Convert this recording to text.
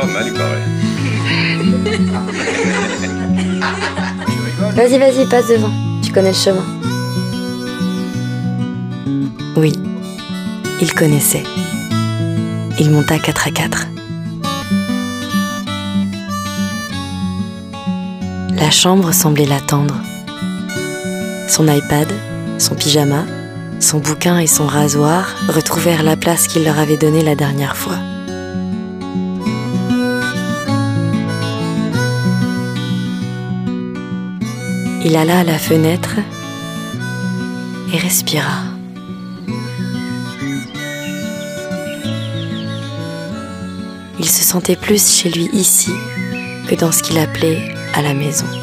pas mal, il paraît. Vas-y, vas-y, passe devant. Tu connais le chemin. Oui, il connaissait. Il monta 4 à 4. La chambre semblait l'attendre. Son iPad, son pyjama, son bouquin et son rasoir retrouvèrent la place qu'il leur avait donnée la dernière fois. Il alla à la fenêtre et respira. Il se sentait plus chez lui ici que dans ce qu'il appelait à la maison.